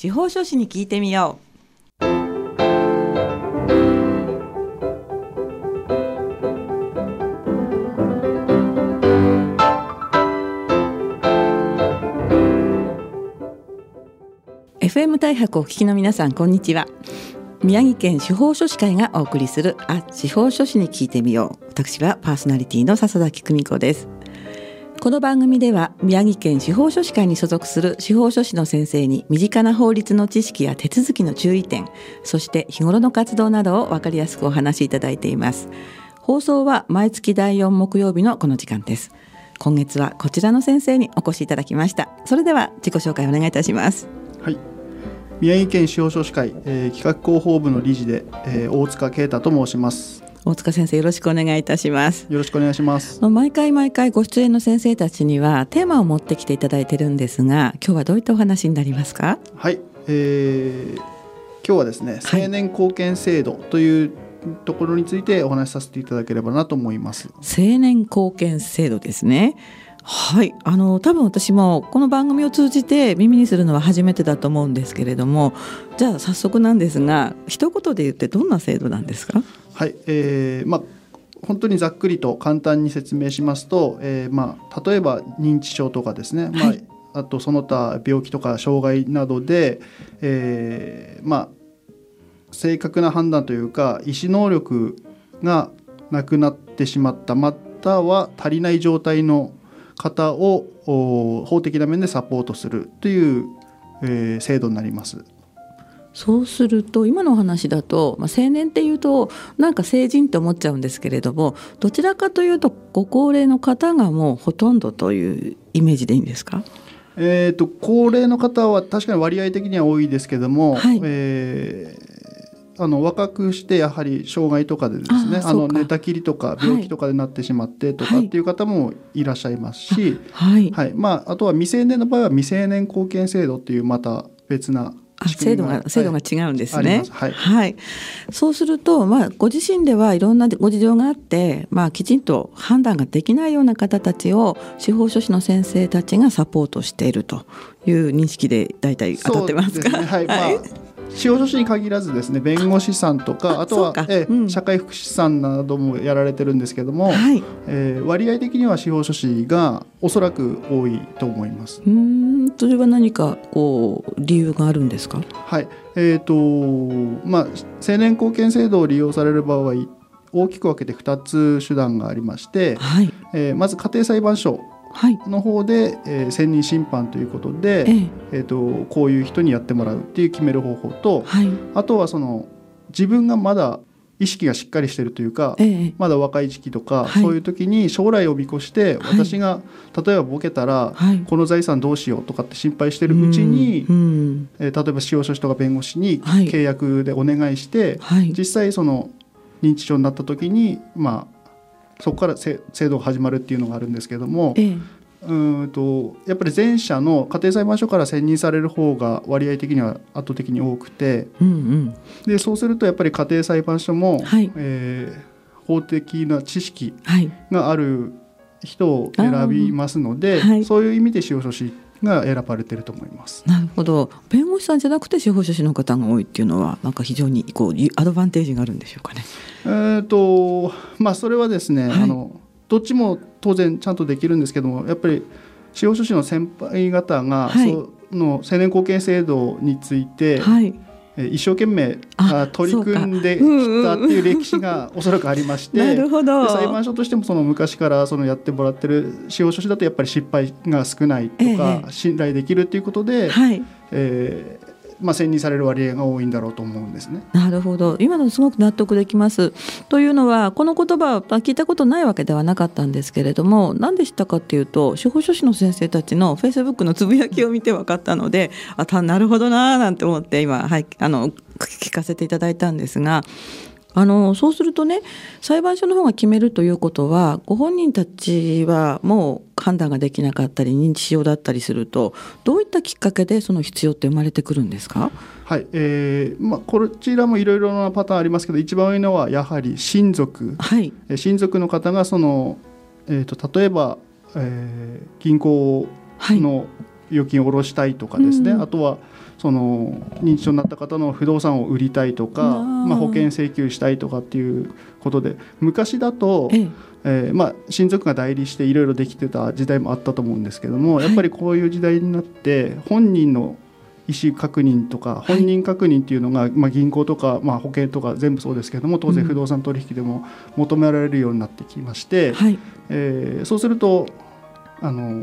司法書士に聞いてみよう。FM 大白お聞きの皆さんこんにちは。宮城県司法書士会がお送りするあ司法書士に聞いてみよう。私はパーソナリティの笹崎久美子です。この番組では宮城県司法書士会に所属する司法書士の先生に身近な法律の知識や手続きの注意点そして日頃の活動などを分かりやすくお話しいただいています放送は毎月第4木曜日のこの時間です今月はこちらの先生にお越しいただきましたそれでは自己紹介お願いいたしますはい。宮城県司法書士会、えー企画広報部の理事で、えー大塚啓太と申します。大塚先生よろしくお願いいたしますよろしくお願いします。毎回毎回ご出演の先生たちにはテーマを持ってきていただいてるんですが今日はどういったお話になりますか？はい。えー今日はですね、はい青年貢献制度というところについてお話しさせていただければなと思います。青年貢献制度ですねはいあの多分私もこの番組を通じて耳にするのは初めてだと思うんですけれどもじゃあ早速なんですが一言で言ってどんな制度なんですか？はい。えーまあ本当にざっくりと簡単に説明しますと、えーまあ、例えば認知症とかですね、まあはいあとその他病気とか障害などで、えーまあ、正確な判断というか意思能力がなくなってしまったまたは足りない状態の方をお法的な面でサポートするという、えー制度になります。そうすると今のお話だと、まあ、青年っていうとなんか成人って思っちゃうんですけれどもどちらかというとご高齢の方がもうほとんどというイメージでいいんですか？えー、と高齢の方は確かに割合的には多いですけども、はい。えーあの若くしてやはり障害とかでですねあの寝たきりとかはい。病気とかでなってしまってとかはいっていう方もいらっしゃいますし、はい、はい。まあ、あとは未成年の場合は未成年貢献制度っていうまた別な制度が制度が違うんですね。ありま。す。はい。そうすると、まあ、ご自身ではいろんなご事情があって、まあ、きちんと判断ができないような方たちを司法書士の先生たちがサポートしているという認識で大体当たってますか？そうですね。はい、まあ司法書士に限らずですね弁護士さんとかああとはそうん。社会福祉士さんなどもやられてるんですけども、はい、うえー割合的には司法書士がおそらく多いと思います。ーんそれは何かこう理由があるんですか？はい、えーとまあ、青年貢献制度を利用される場合大きく分けて2つ手段がありまして、はい、えーまず家庭裁判所はい、の方で、えー選任審判ということで、ええ、えー、とこういう人にやってもらうっていう決める方法とはい、あとはその自分がまだ意識がしっかりしてるというかええ、まだ若い時期とか、はい。そういう時に将来を見越してはい。私が、例えばボケたら、はい。この財産どうしようとかって心配してるうちに、えー例えば司法書士とか弁護士にはい。契約でお願いして、はい、実際その認知症になった時にまあそこからせ制度が始まるっていうのがあるんですけどもええ、うーんとやっぱり前者の家庭裁判所から選任される方が割合的には圧倒的に多くてうん、うん、でそうするとやっぱり家庭裁判所も、はい。えー法的な知識はい、がある人を選びますので、はい。そういう意味で司法書士が選ばれてると思います。なるほど弁護士さんじゃなくて司法書士の方が多いっていうのはなんか非常にこうアドバンテージがあるんでしょうかね。えーとまあそれはですね、はいあのどっちも当然ちゃんとできるんですけどもやっぱり司法書士の先輩方が、はいその青年貢献制度について、はい、えー一生懸命取り組んできたっていう歴史がおそらくありまして。なるほど。で裁判所としてもその昔からそのやってもらってる司法書士だとやっぱり失敗が少ないとえか、え信頼できるっていうことで、はい、えーまあ、選任される割合が多いんだろうと思うんですね。なるほど今のすごく納得できます。というのはこの言葉は聞いたことないわけではなかったんですけれども何でしたかっていうと司法書士の先生たちのフェイスブックのつぶやきを見て分かったのであたなるほどなーなんて思って今、はい、あの聞かせていただいたんですが。あのそうするとね裁判所の方が決めるということはご本人たちはもう判断ができなかったり認知症だったりするとどういったきっかけでその必要って生まれてくるんですか？はいえーまあ、こちらもいろいろなパターンありますけど一番多いのはやはり親族。はい。えー親族の方がその、えー、と例えば、えー銀行はい。の預金を下ろしたいとかですね、うん。あとはその認知症になった方の不動産を売りたいとか、まあ、保険請求したいとかっていうことで昔だと、ええ。えーまあ、親族が代理していろいろできてた時代もあったと思うんですけども、はい。やっぱりこういう時代になって本人の意思確認とかい。本人確認っていうのが、まあ、銀行とか、まあ、保険とか全部そうですけども当然うん不動産取引でも求められるようになってきまして、はい。えーそうするとあの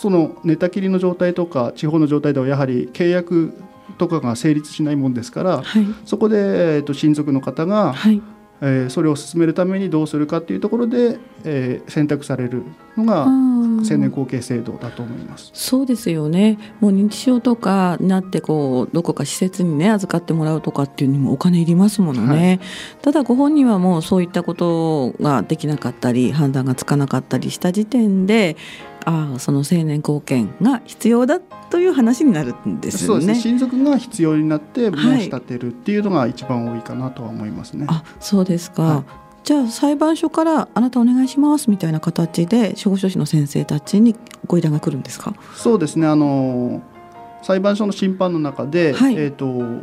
その寝たきりの状態とか地方の状態ではやはり契約とかが成立しないもんですからはい。そこで、えー、と親族の方が、はい。えーそれを進めるためにどうするかっていうところで、えー選択されるのが青年後継制度だと思います。そうですよね。もう認知症とかになってこうどこか施設にね預かってもらうとかっていうにもお金いりますものね、ただご本人はもうそういったことができなかったり判断がつかなかったりした時点でああその青年貢献が必要だという話になるんですよね。そうですね。親族が必要になってはい。申し立てるっていうのが一番多いかなとは思いますね。あそうですか、はいじゃあ裁判所からあなたお願いしますみたいな形で司法書士の先生たちにご依頼が来るんですか？そうですね。あの裁判所の審判の中で、はい。えー、と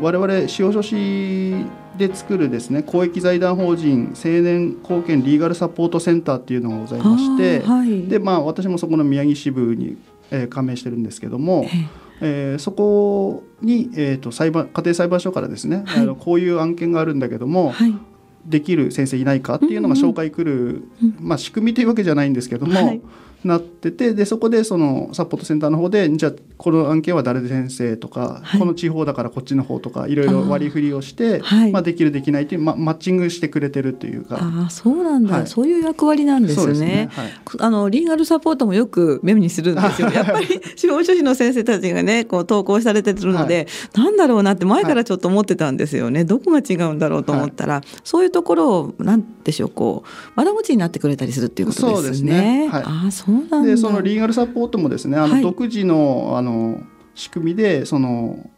我々司法書士で作るですね公益財団法人青年貢献リーガルサポートセンターっていうのがございまして、はい、でまあ私もそこの宮城支部に、えー加盟してるんですけども、えーそこに、えー、と裁判家庭裁判所からですね、はい。あのこういう案件があるんだけども、はいできる先生いないかっていうのが紹介来る、うんまあ、仕組みというわけじゃないんですけども、はいなっててでそこでそのサポートセンターの方でじゃあこの案件は誰で先生とか、はいこの地方だからこっちの方とかいろいろ割り振りをしてはいまあ、できるできないという、ま、マッチングしてくれてるというか。ああそうなんだ、はいそういう役割なんですねね。はいあのリーガルサポートもよく目にするんですよ。やっぱり 司法書士の先生たちがねこう投稿されてるので、なんだろうなって前からちょっと思ってたんですよね。どこが違うんだろうと思ったら、そういうところをなんでしょうこう窓口になってくれたりするっていうことですね。そうですねはいああそう。でそのリーガルサポートもですねあの、はい。独自のあの仕組みでその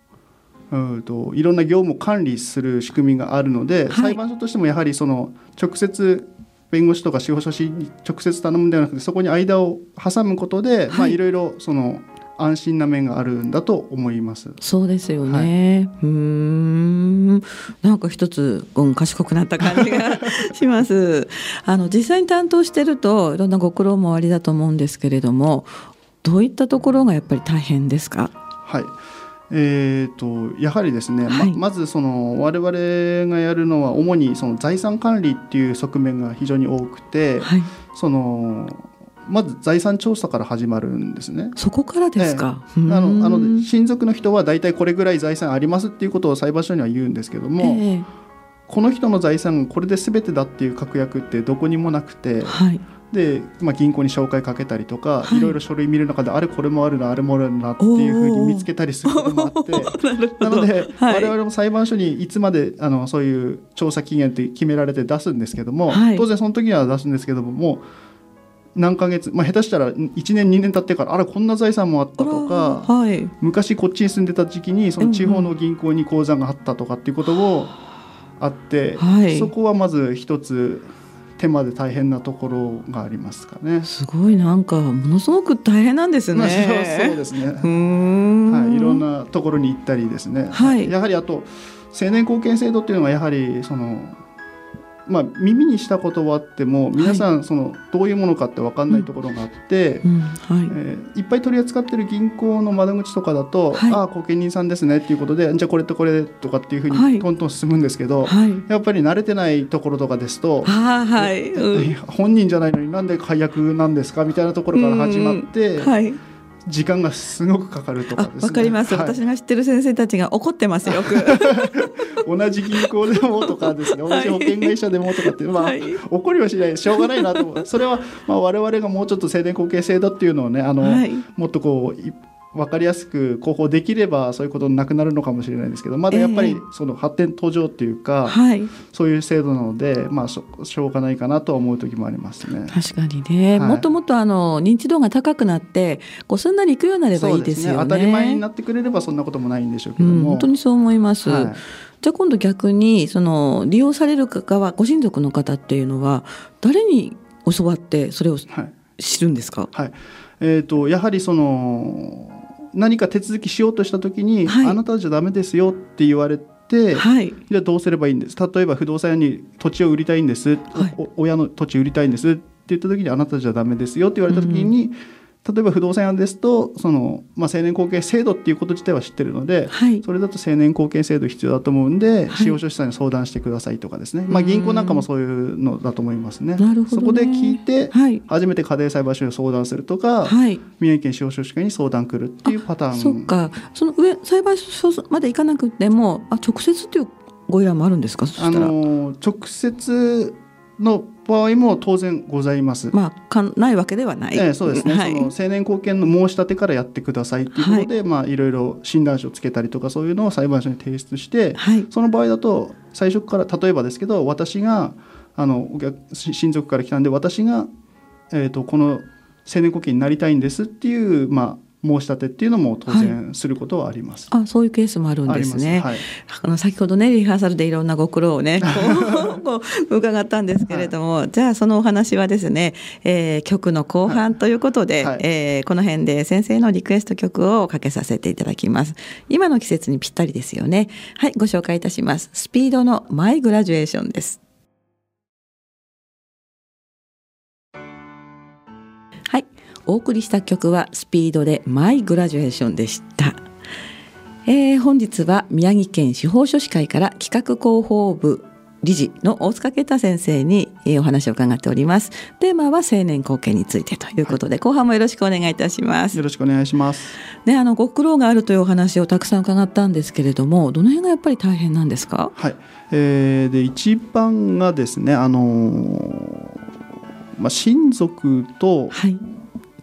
うんといろんな業務を管理する仕組みがあるので、はい。裁判所としてもやはりその直接弁護士とか司法書士に直接頼むんではなくてそこに間を挟むことで、まあ、はいいろいろその安心な面があるんだと思います。そうですよね。うーん。なんか一つ、うん、賢くなった感じがします。あの実際に担当してるといろんなご苦労もおありだと思うんですけれども、どういったところがやっぱり大変ですか？はいえー、とやはりですね、はいままずその我々がやるのは主にその財産管理っていう側面が非常に多くて、はい。そのまず財産調査から始まるんですね。そこからですか？あのあの親族の人は大体これぐらい財産ありますっていうことを裁判所には言うんですけども、ええこの人の財産がこれで全てだっていう確約ってどこにもなくてはい。で、まあ、銀行に紹介かけたりとか、はいい、ろいろ書類見る中であれこれもあるなあれもあるなっていうふうに見つけたりすることもあって。なので、はい、我々も裁判所にいつまであのそういう調査期限って決められて出すんですけども、はい当然その時には出すんですけどももう何ヶ月、まあ、下手したら1年2年経ってからあれこんな財産もあったとかはい。昔こっちに住んでた時期にその地方の銀行に口座があったとかっていうこともあって、はいそこはまず一つ手間で大変なところがありますかね。すごいなんかものすごく大変なんですまあそうね。そうですね。はい、いろんなところに行ったりですね、はいやはりあと青年貢献制度っていうのはやはりその、まあ、耳にしたことはあっても皆さんそのどういうものかって分かんないところがあって、うんはい。えーいっぱい取り扱ってる銀行の窓口とかだと「はいああ後見人さんですね」っていうことで「じゃあこれとこれ」とかっていうふうはいにトントン進むんですけど、はい。やっぱり慣れてないところとかですと。はい。うん 本人じゃないのになんで解約なんですかみたいなところから始まって、はい。時間がすごくかかるとかあですね。わかります、はい。私が知ってる先生たちが怒ってますよく。同じ銀行でもとかですね。同じ保険会社でもとかっていうのは、はい。怒りはしない。しょうがないなと思う。それはまあ我々がもうちょっと青年後継制度っていうのをねあの、はい。もっとこうい分かりやすく広報できればそういうことなくなるのかもしれないんですけどまだやっぱりええその発展途上っていうか、はい。そういう制度なのでまあしょうがないかなとは思う時もありますね。確かにね、はいもっともっとあの認知度が高くなってこうすんなりいくようになればいいですよね。当たり前になってくれればそんなこともないんでしょうけうん、ども、本当にそう思います。はいじゃあ今度逆にその利用される側ご親族の方っていうのは誰に教わってそれをはい知るんですか？はいえー、とやはりその何か手続きしようとした時に、はい。あなたじゃダメですよって言われて、はい。じゃあどうすればいいんです？例えば不動産屋に土地を売りたいんです、はい。お親の土地売りたいんですって言った時にあなたじゃダメですよって言われた時に、例えば不動産屋ですとその、まあ、成年後見制度っていうこと自体は知ってるので、はい。それだと成年後見制度必要だと思うんで、はい。司法書士さんに相談してくださいとかですね、まあ、銀行なんかもそういうのだと思いますね。なるほどね。そこで聞いてはい。初めて家庭裁判所に相談するとか、はい。宮城県司法書士会に相談来るっていうパターン。そっか。その上裁判所まで行かなくてもあ直接っていうご依頼もあるんですか？そしたあら、の直接の場合も当然ございます。まあかないわけではない、ええ、そうですね、はい。その成年後見の申し立てからやってくださいっていうことで、い。まあ、いろいろ診断書をつけたりとかそういうのを裁判所に提出してはい。その場合だと最初から例えばですけど私があのお客し親族から来たんで私が、えー、とこの成年後見になりたいんですっていう、まあ、申し立てっていうのも当然することはあります。あそういうケースもあるんですね。はい。あの先ほどねリハーサルでいろんなご苦労をね こう伺ったんですけれども、じゃあそのお話はですね、えー曲の後半ということで、はい。えーこの辺で先生のリクエスト曲をかけさせていただきます。今の季節にぴったりですよね。はいご紹介いたします。スピードのマイグラジュエーションですお送りした曲はスピードでマイグラジュエーションでしたえー本日は宮城県司法書士会から企画広報部理事の大塚啓太先生に、えーお話を伺っております。テーマは青年後見についてということで、後半もよろしくお願いいたしますよ。ろしくお願いします。ね、あのご苦労があるというお話をたくさん伺ったんですけれども、どの辺がやっぱり大変なんですか？はい、えーで一番がですね、あのーまあ、親族と、はい。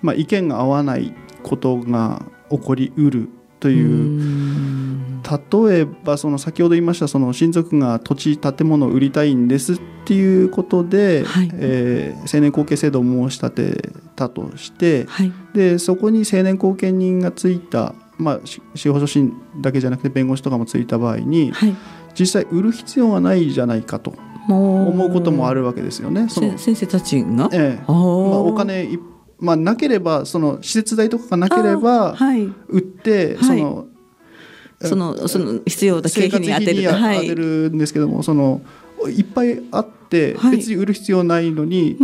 まあ、意見が合わないことが起こりうるというん例えばその先ほど言いましたその親族が土地建物を売りたいんですっていうことで、はいえー成年後見制度を申し立てたとしてはい。でそこに成年後見人がついた、まあ、し司法書士だけじゃなくて弁護士とかもついた場合にはい。実際売る必要がないじゃないかと思うこともあるわけですよね。そのせ先生たちが？ええまあ、お金いまあ、なければその施設代とかがなければはい。売ってはいその、そのその必要な経費に当てる。当はい。てるんですけども、そのいっぱいあってはい別に売る必要ないのに、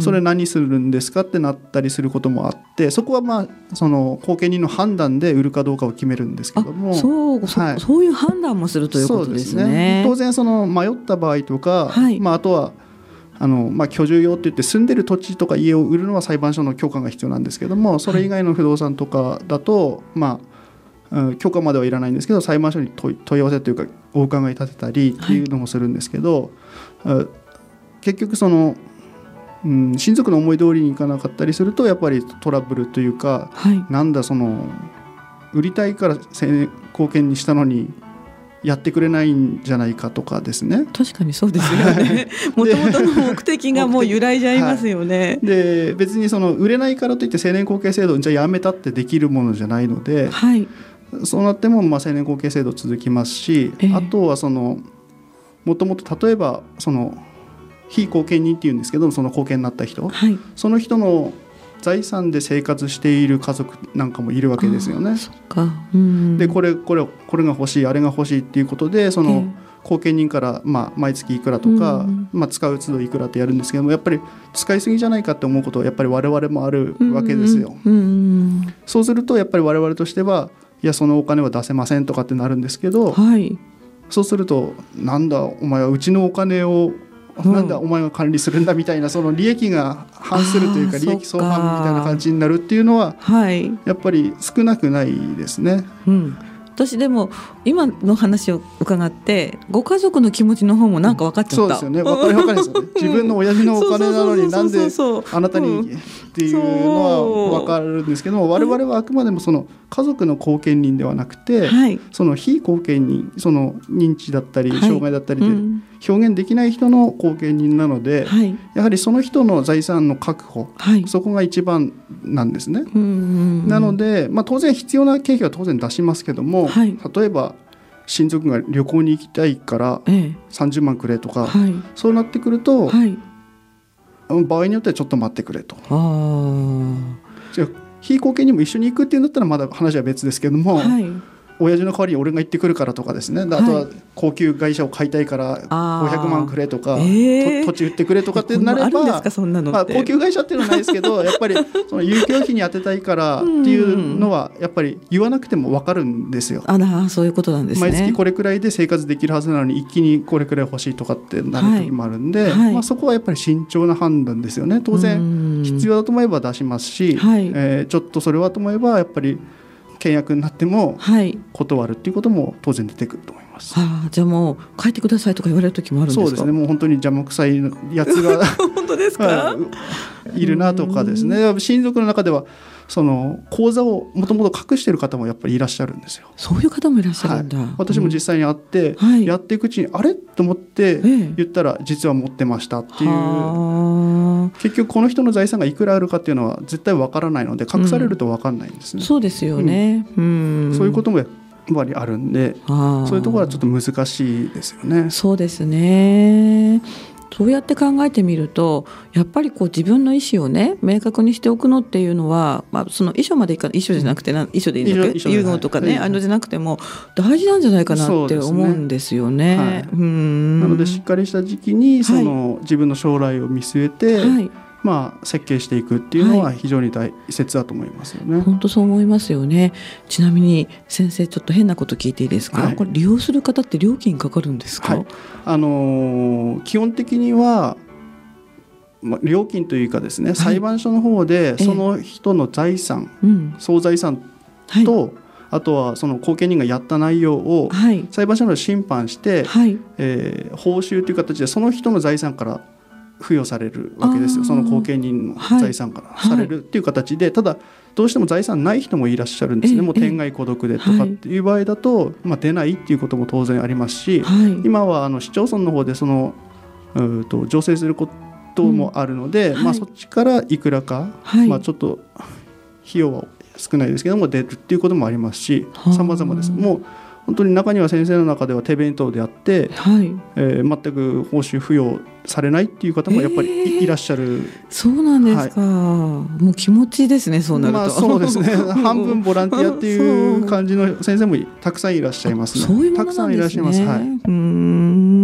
それ何するんですかってなったりすることもあってそこはまあその後見人の判断で売るかどうかを決めるんですけどもあそう、そはいそういう判断もするということですね。す当然その迷った場合とか、はいまあ、あとはあの、まあ、居住用って言って住んでる土地とか家を売るのは裁判所の許可が必要なんですけどもそれ以外の不動産とかだと、まあうん許可まではいらないんですけど裁判所に問い合わせというかお伺い立てたりっていうのもするんですけど、あ結局その、うん、親族の思い通りにいかなかったりするとやっぱりトラブルというかはい。なんだその売りたいから青年後見にしたのにやってくれないんじゃないかとかですね。確かにそうですよね。もともとの目的がもう揺らいじゃいますよね。で別にその売れないからといって成年後見制度じゃあやめたってできるものじゃないのではい。そうなってもまあ成年後見制度続きますし、ええあとはそのもともと例えばその非後見人っていうんですけどその後見になった人はい。その人の財産で生活している家族なんかもいるわけですよね。そっか。うん。でこれこれこれが欲しいあれが欲しいっていうことでその、え後見人から、まあ、毎月いくらとか、うんまあ、使う都度いくらってやるんですけどもやっぱり使いすぎじゃないかって思うことはやっぱり我々もあるえわけですよ。うんうんそうするとやっぱり我々としてはいやそのお金は出せませんとかってなるんですけうん。どはい。そうするとなんだお前はうちのお金をうんなんだお前が管理するんだみたいなその利益が反するというか利益相反みたいな感じになるっていうのははい。やっぱり少なくないですね。うん。私でも今の話を伺ってご家族の気持ちの方もなんか分かっちゃった。そうですよね。わかりわかりますよね。自分の親父のお金なのになんであなたにうんっていうのは分かるんですけども我々はあくまでもその家族の後見人ではなくてはい。その非後見人その認知だったりはい障害だったりでうん表現できない人の後見人なのではい。やはりその人の財産の確保はい。そこが一番なんですね。なので、まあ、当然必要な経費は当然出しますけども、はい例えば親族が旅行に行きたいからええ。30万くれとか、はい。そうなってくると、はい。場合によってはちょっと待ってくれと。ああ。じゃあ非後見にも一緒に行くっていうんだったらまだ話は別ですけども、はい親父の代わりに俺が行ってくるからとかですね。あとは高級会社を買いたいからあー。500万くれとか、えー。と土地売ってくれとかってなればまあ、高級会社っていうのはないですけど やっぱりその遊興費に当てたいからっていうのはやっぱり言わなくても分かるんですよ。あらそういうことなんですね。毎月これくらいで生活できるはずなのに一気にこれくらい欲しいとかってなる時もあるんで、はい。はい。まあ、そこはやっぱり慎重な判断ですよね。当然必要だと思えば出しますし、はい。えーちょっとそれはと思えばやっぱり契約になってもはい。断るっていうことも当然出てくると思います。ああじゃあもう帰ってくださいとか言われる時もあるんですか？そうですね。もう本当に邪魔くさいやつが 本当ですか、はい。いるなとかですね。親族の中ではその口座をもともと隠している方もやっぱりいらっしゃるんですよ。そういう方もいらっしゃるんだ、はい、私も実際に会って、はい。やっていくうちにあれ？と思ってええ。言ったら実は持ってましたっていう。は結局この人の財産がいくらあるかっていうのは絶対わからないので隠されるとわかんないんですね、あそうですよね、うん。そういうこともやっぱりあるんでそういうところはちょっと難しいですよね。そうですねそうやって考えてみるとやっぱりこう自分の意思をね明確にしておくのっていうのは、まあ、その遺書までいか遺書じゃなくてな遺書でいいんだっけ遺言とかね、はい。あのじゃなくても大事なんじゃないかなって思うんですよね。はい。うん。なのでしっかりした時期にその自分の将来を見据えて、はいまあ、設計していくっていうのはは非常に大切だと思いますよね。本当そう思いますよね。ちなみに先生ちょっと変なこと聞いていいですか？はいこれ利用する方って料金かかるんですか？はいあのー基本的には、まあ、料金というかですね、裁判所の方でその人の財産、うん。総財産はい。と、あとはその後見人がやった内容をはい。裁判所の審判して、はい。えー報酬という形でその人の財産から付与されるわけですよ。その後見人のはい財産からされるっていう形で、ただどうしても財産ない人もいらっしゃるんですね、ええもう天涯孤独でとかっていう場合だと、まあ、出ないっていうことも当然ありますし、はい。今はあの市町村の方でそのうーと助成することもあるので、うん。はい。まあ、そっちからいくらか、はい。まあ、ちょっと費用は少ないですけども出るっていうこともありますしはあ。様々です。もう本当に中には先生の中では手弁当であって、はい。えー全く報酬付与されないっていう方もやっぱりい,、えーいらっしゃるそうなんですか。もう気持ちいいですね。そうなると。まあそうですね 半分ボランティアっていう感じの先生もたくさんいらっしゃいますねそういうもたくさのなんんですね。いらっしゃいますはいうー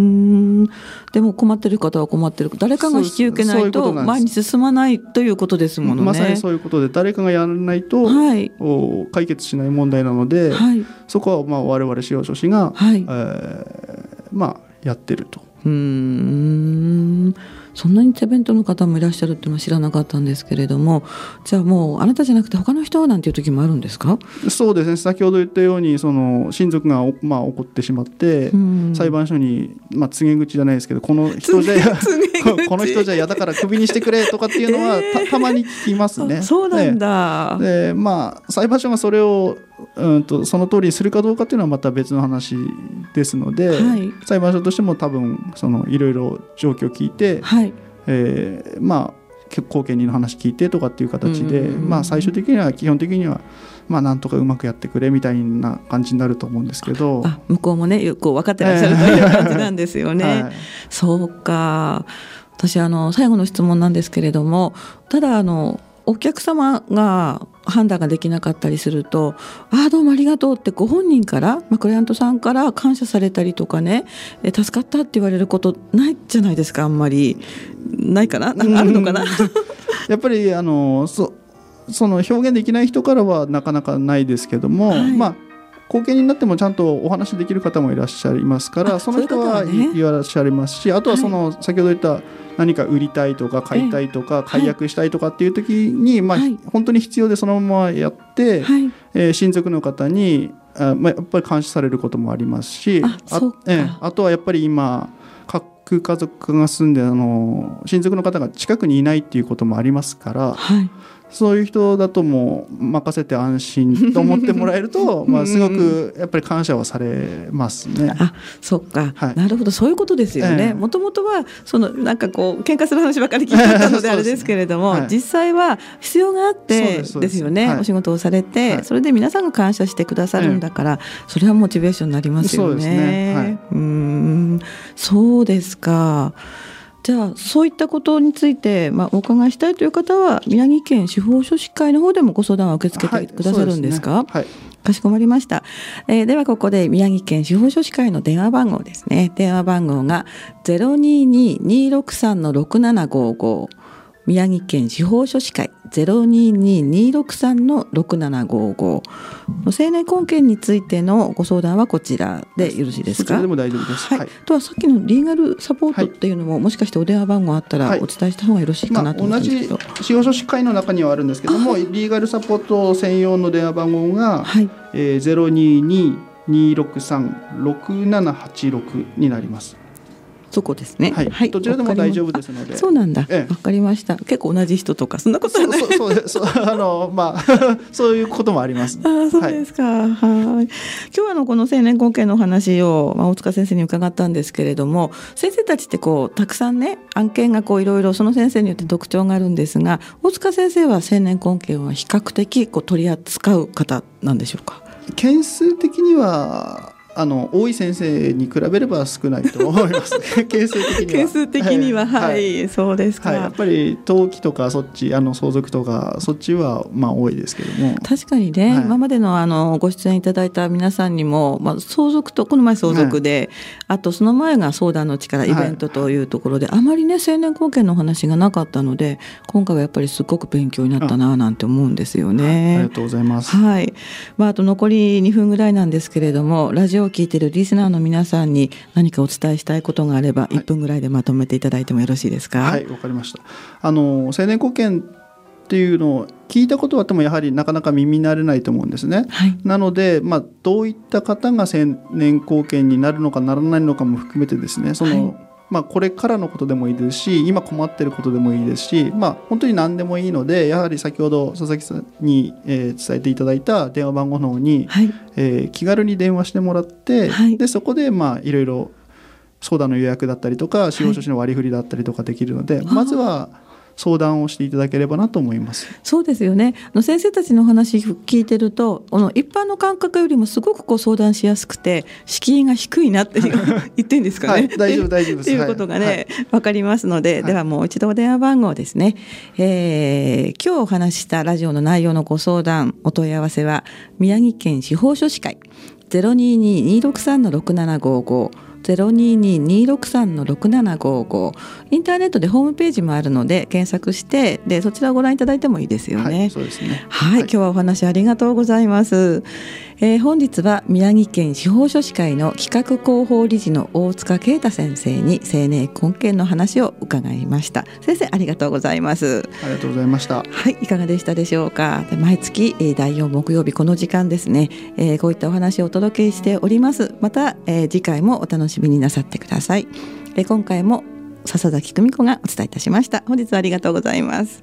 ん。でも困ってる方は困ってる。誰かが引き受けないと前に進まないということですものね。まさにそういうことで誰かがやらないと、はい。お解決しない問題なので、はい。そこはまあ我々司法書士が、はい。えーまあやってると。うーんそんなに手弁当の方もいらっしゃるっていうのは知らなかったんですけれどもじゃあもうあなたじゃなくて他の人なんていう時もあるんですか、そうですね。先ほど言ったようにその親族がおまあ怒ってしまって、うん。裁判所に、まあ、告げ口じゃないですけどこの人じゃこの人じゃ嫌だからクビにしてくれとかっていうのは、たたまに聞きますね。あそうなんだ、ででまあ裁判所がそれをうんとその通りにするかどうかっていうのはまた別の話ですので、はい。裁判所としても多分そのいろいろ状況を聞いて、はい。えーまあ後見人の話聞いてとかっていう形で、うんまあ、最終的には基本的には、まあ、なんとかうまくやってくれみたいな感じになると思うんですけど。あ向こうもねよく分かってらっしゃるという感じなんですよね。はい。そうか。私あの最後の質問なんですけれどもただあのお客様が判断ができなかったりすると「ああどうもありがとう」ってご本人から、まあ、クライアントさんから感謝されたりとかね「え助かった」って言われることないじゃないですかあんまり。ないかな？なん。かあるのかな？やっぱりあのそその表現できない人からはなかなかないですけども、はい。まあ後見になってもちゃんとお話しできる方もいらっしゃいますからあその人そういねらっしゃい。ますしあとはその、先ほど言った何か売りたいとか買いたいとか解約したいとかっていう時に、まあはい。本当に必要でそのままやって、はい。えー親族の方にあ、まあ、やっぱり監視されることもありますしあええあとはやっぱり今核家族が住んであの親族の方が近くにいないっていうこともありますからはいそういう人だともう任せて安心と思ってもらえると まあすごくやっぱり感謝はされますね。あそっか、はい。なるほど。そういうことですよええ。ねもともとはそのなんかこう喧嘩する話ばっかり聞いてたのであれですけれども、ねはい。実際は必要があってですよね、はい。お仕事をされて、はい。それで皆さんが感謝してくださるんだから、それはモチベーションになりますよね。そうですね。はい。うーん。そうですかじゃあそういったことについて、まあ、お伺いしたいという方は宮城県司法書士会の方でもご相談を受け付けてくださるんですか、はい、かしこまりました、えー、ではここで宮城県司法書士会の電話番号ですね。電話番号が022-263-6755宮城県司法書士会022-263の6755成年婚権についてのご相談はこちらでよろしいですか？でも大丈夫です、はい、とはさっきのリーガルサポートっていうのも、はい、もしかしてお電話番号あったらお伝えした方がよろしいかなと思うんですけど、まあ、同じ司法書士会の中にはあるんですけどもリーガルサポート専用の電話番号が、はい。えー、022-263-6786になります。そこですね。はい、はい、どちらでも大丈夫ですので。そうなんだ。わ、ええ、かりました。結構同じ人とかそんなことはない。そうそうそうあのまあ そういうこともあります。あそうですか。はい。今日はのこの青年後継の話をまあ大塚先生に伺ったんですけれども、先生たちってこうたくさんね案件がこういろいろその先生によって特徴があるんですが、大塚先生は青年婚権は比較的こう取り扱う方なんでしょうか？件数的にはあの多い先生に比べれば少ないと思います、件数的には。件数的には、はい、はい、そうですか、はい、やっぱり登記とかそっちあの相続とかそっちはまあ多いですけども。確かにね、はい、今までのあのご出演いただいた皆さんにも、まあ相続とこの前相続で、あとその前が相談の力イベントというところで、あまりね青年後見の話がなかったので、今回はやっぱりすごく勉強になったななんて思うんですよね。ありがとうございます。はい。まああと残り2分ぐらいなんですけれども、ラジオを聞いてるリスナーの皆さんに何かお伝えしたいことがあれば、1分ぐらいでまとめていただいてもよろしいですか？はい、わ、かりました。あの青年保険っていうのを聞いたことはあってもやはりなかなか耳慣れないと思うんですね。はい、なので、まあ、どういった方が青年後見になるのかならないのかも含めてですねその、はいまあ、これからのことでもいいですし今困ってることでもいいですし、まあ、本当に何でもいいのでやはり先ほど佐々木さんに、えー、伝えていただいた電話番号の方に、はい、えー、気軽に電話してもらって、はい、でそこでまあいろいろ相談の予約だったりとか司法書士の割り振りだったりとかできるので、はい、まずは相談をしていただければなと思います。そうですよね。あの先生たちの話聞いてるとあの一般の感覚よりもすごくこう相談しやすくて敷居が低いなって 言ってんですかね、はい、大丈夫大丈夫。と いうことがね、はい、分かりますので、はい、ではもう一度お電話番号ですね、えー、今日お話したラジオの内容のご相談お問い合わせは宮城県司法書士会022263-6755 022-263-6755インターネットでホームページもあるので検索してでそちらをご覧いただいてもいいですよね。はい、そうですね。はい、今日はお話ありがとうございます。えー、本日は宮城県司法書士会の企画広報理事の大塚啓太先生に青年婚権の話を伺いました。先生ありがとうございます。ありがとうございました。はいいかがでしたでしょうか？毎月、えー、第4木曜日この時間ですね、えー、こういったお話をお届けしております。また、えー、次回もお楽しみになさってください、え、今回も笹崎久美子がお伝えいたしました。本日はありがとうございます。